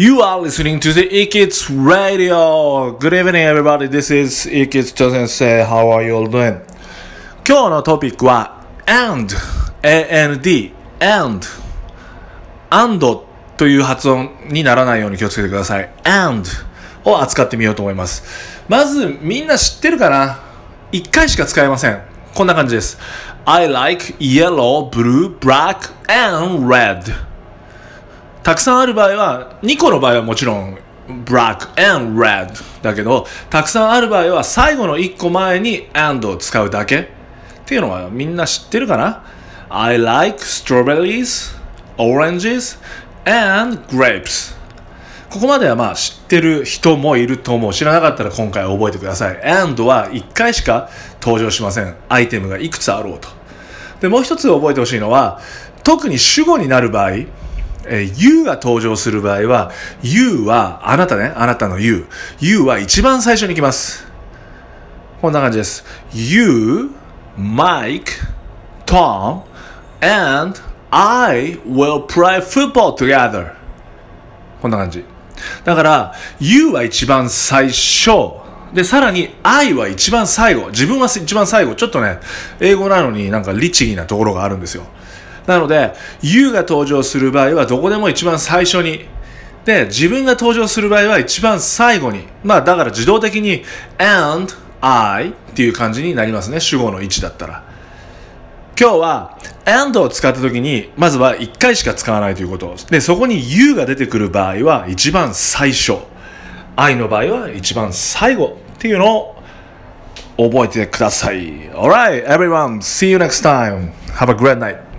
You are listening to the Ikits Radio. Good evening, everybody. This is Ikits 先生 How are you all doing? 今日のトピックは and, and, and, and という発音にならないように気をつけてください。and を扱ってみようと思います。まず、みんな知ってるかな一回しか使えません。こんな感じです。I like yellow, blue, black, and red. たくさんある場合は、2個の場合はもちろん、black and red だけど、たくさんある場合は最後の1個前に and を使うだけっていうのはみんな知ってるかな ?I like strawberries, oranges, and grapes ここまではまあ知ってる人もいると思う。知らなかったら今回覚えてください。and は1回しか登場しません。アイテムがいくつあろうと。で、もう一つ覚えてほしいのは、特に主語になる場合、えー、you が登場する場合は、you は、あなたね、あなたの you。you は一番最初に来ます。こんな感じです。you, Mike, Tom, and I will play football together. こんな感じ。だから、you は一番最初。で、さらに I は一番最後。自分は一番最後。ちょっとね、英語なのになんか律儀なところがあるんですよ。なので、You が登場する場合はどこでも一番最初に。で、自分が登場する場合は一番最後に。まあ、だから自動的に and I っていう感じになりますね。主語の位置だったら。今日は and を使った時に、まずは1回しか使わないということ。で、そこに you が出てくる場合は一番最初。I の場合は一番最後っていうのを覚えてください。Alright, everyone. See you next time. Have a great night.